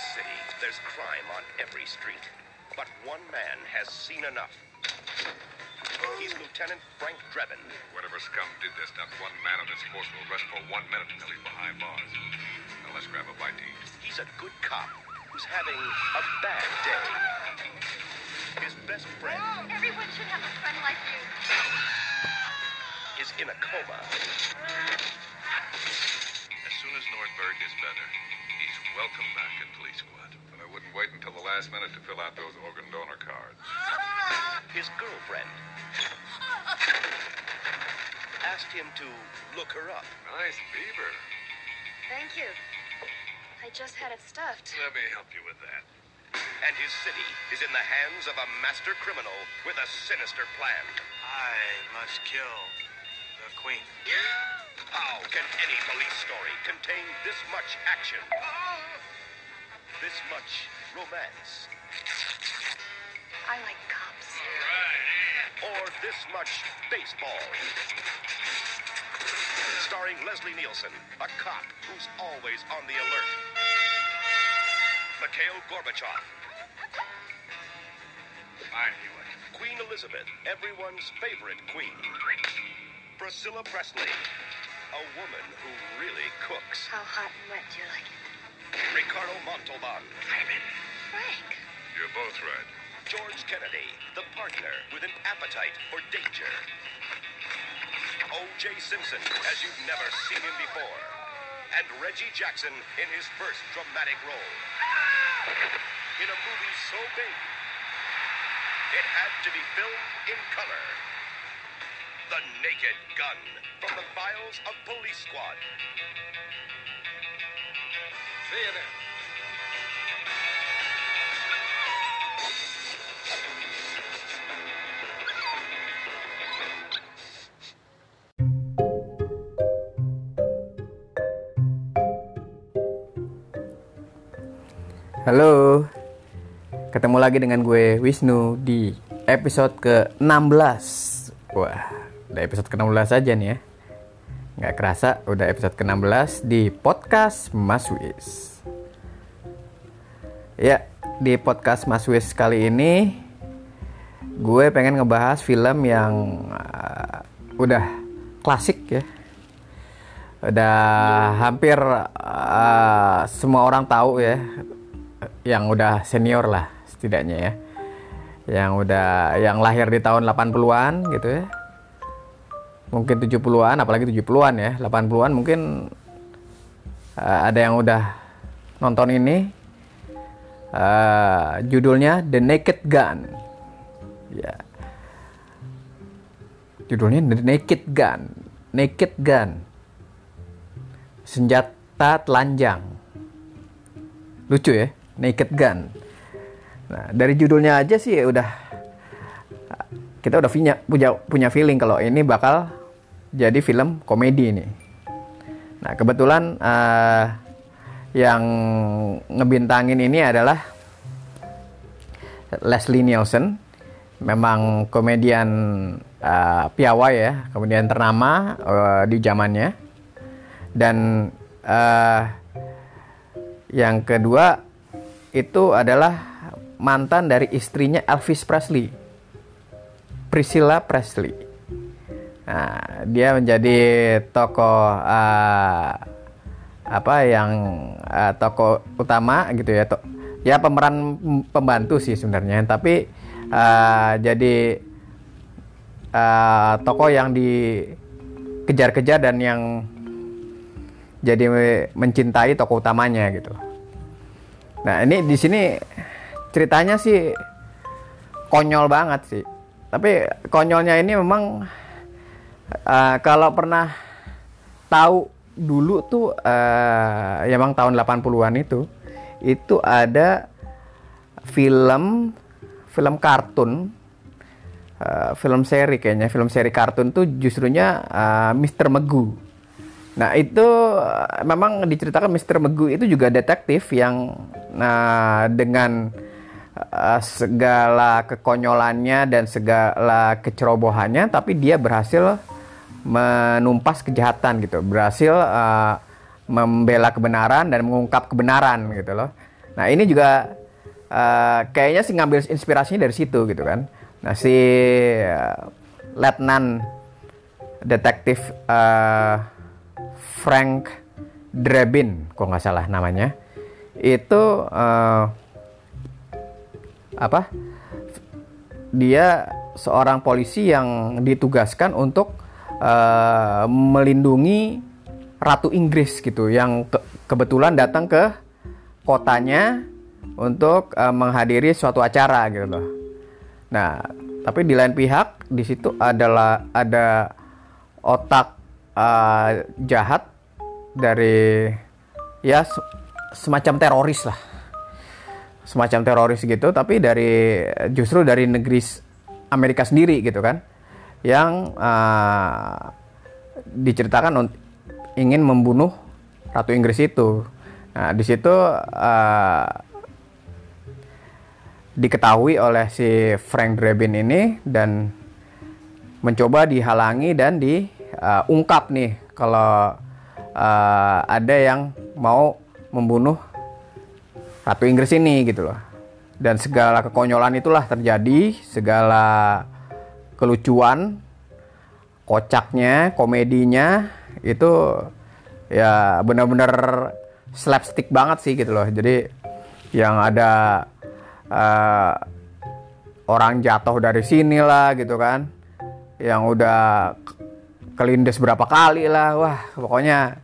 this city, there's crime on every street. But one man has seen enough. He's Lieutenant Frank Drebin. Whatever scum did this, not one man on this force will rest for one minute until he's behind bars. Now let's grab a bite to eat. He's a good cop who's having a bad day. His best friend Everyone should have a friend like you. is in a coma. Uh, as soon as Nordberg is better, he's welcome back in police squad. And I wouldn't wait until the last minute to fill out those organ donor cards. His girlfriend asked him to look her up. Nice beaver. Thank you. I just had it stuffed. Let me help you with that. And his city is in the hands of a master criminal with a sinister plan. I must kill the queen. How can any police story contain this much action? This much romance? I like cops. Or this much baseball? Starring Leslie Nielsen, a cop who's always on the alert. Mikhail Gorbachev, I knew it. Queen Elizabeth, everyone's favorite queen. Priscilla Presley, a woman who really cooks. How hot and wet do you like it? Ricardo Montalban, Frank. You're both right. George Kennedy, the partner with an appetite for danger. O.J. Simpson, as you've never seen him before. And Reggie Jackson in his first dramatic role. In a movie so big, it had to be filmed in color. The Naked Gun from the files of Police Squad. See you then. Halo, ketemu lagi dengan gue Wisnu di episode ke-16 Wah, udah episode ke-16 aja nih ya. Nggak kerasa udah episode ke-16 di podcast Mas Wis. Ya, di podcast Mas Wis kali ini Gue pengen ngebahas film yang uh, udah klasik ya. Udah hampir uh, semua orang tahu ya yang udah senior lah setidaknya ya. Yang udah yang lahir di tahun 80-an gitu ya mungkin 70-an apalagi 70-an ya. 80-an mungkin uh, ada yang udah nonton ini. Uh, judulnya The Naked Gun. Ya. Judulnya The Naked Gun. Naked Gun. Senjata telanjang. Lucu ya Naked Gun. Nah, dari judulnya aja sih ya udah kita udah punya punya feeling kalau ini bakal jadi film komedi ini. Nah, kebetulan uh, yang ngebintangin ini adalah Leslie Nielsen. Memang komedian uh, piawai ya, kemudian ternama uh, di zamannya. Dan uh, yang kedua itu adalah mantan dari istrinya Elvis Presley, Priscilla Presley. Nah, dia menjadi tokoh uh, apa yang uh, tokoh utama gitu ya, to ya pemeran pembantu sih sebenarnya, tapi uh, jadi uh, tokoh yang dikejar-kejar dan yang jadi mencintai tokoh utamanya gitu. Nah ini di sini ceritanya sih konyol banget sih. Tapi konyolnya ini memang uh, kalau pernah tahu dulu tuh uh, emang tahun 80-an itu itu ada film film kartun uh, film seri kayaknya film seri kartun tuh justrunya uh, Mr. Magoo. Nah itu uh, memang diceritakan Mr. Megu itu juga detektif yang nah dengan uh, segala kekonyolannya dan segala kecerobohannya, tapi dia berhasil menumpas kejahatan gitu, berhasil uh, membela kebenaran dan mengungkap kebenaran gitu loh. Nah ini juga uh, kayaknya sih ngambil inspirasinya dari situ gitu kan. Nah si uh, Letnan detektif uh, Frank Drebin, kok nggak salah namanya, itu uh, apa? Dia seorang polisi yang ditugaskan untuk uh, melindungi Ratu Inggris gitu, yang ke kebetulan datang ke kotanya untuk uh, menghadiri suatu acara gitu loh. Nah, tapi di lain pihak di situ adalah ada otak uh, jahat dari ya semacam teroris lah semacam teroris gitu tapi dari justru dari negeri Amerika sendiri gitu kan yang uh, diceritakan ingin membunuh ratu Inggris itu nah di situ uh, diketahui oleh si Frank Drebin ini dan mencoba dihalangi dan diungkap uh, nih kalau uh, ada yang mau membunuh Ratu Inggris ini gitu loh. Dan segala kekonyolan itulah terjadi, segala kelucuan, kocaknya, komedinya itu ya benar-benar slapstick banget sih gitu loh. Jadi yang ada uh, orang jatuh dari sini lah gitu kan yang udah kelindes berapa kali lah wah pokoknya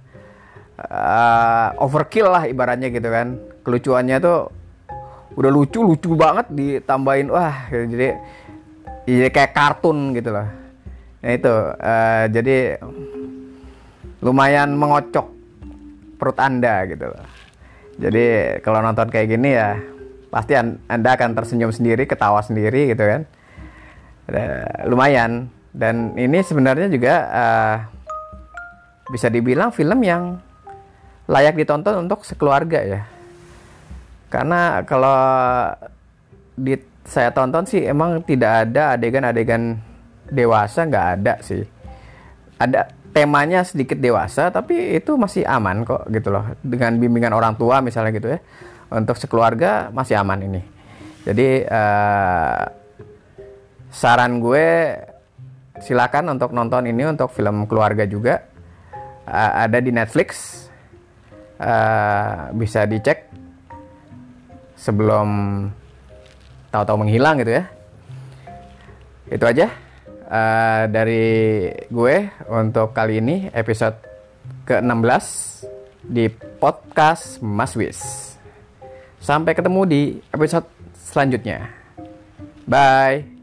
uh, overkill lah ibaratnya gitu kan kelucuannya tuh udah lucu lucu banget ditambahin wah gitu. jadi jadi kayak kartun gitu loh. Nah itu uh, jadi lumayan mengocok perut anda gitu loh. Jadi kalau nonton kayak gini ya pasti anda akan tersenyum sendiri ketawa sendiri gitu kan. Uh, lumayan. Dan ini sebenarnya juga uh, bisa dibilang film yang layak ditonton untuk sekeluarga ya. Karena kalau di saya tonton sih emang tidak ada adegan-adegan dewasa nggak ada sih. Ada temanya sedikit dewasa tapi itu masih aman kok gitu loh. Dengan bimbingan orang tua misalnya gitu ya. Untuk sekeluarga masih aman ini. Jadi uh, saran gue silakan untuk nonton ini untuk film keluarga juga. Uh, ada di Netflix. Uh, bisa dicek sebelum tahu-tahu menghilang gitu ya. Itu aja uh, dari gue untuk kali ini episode ke-16 di podcast Mas Wis. Sampai ketemu di episode selanjutnya. Bye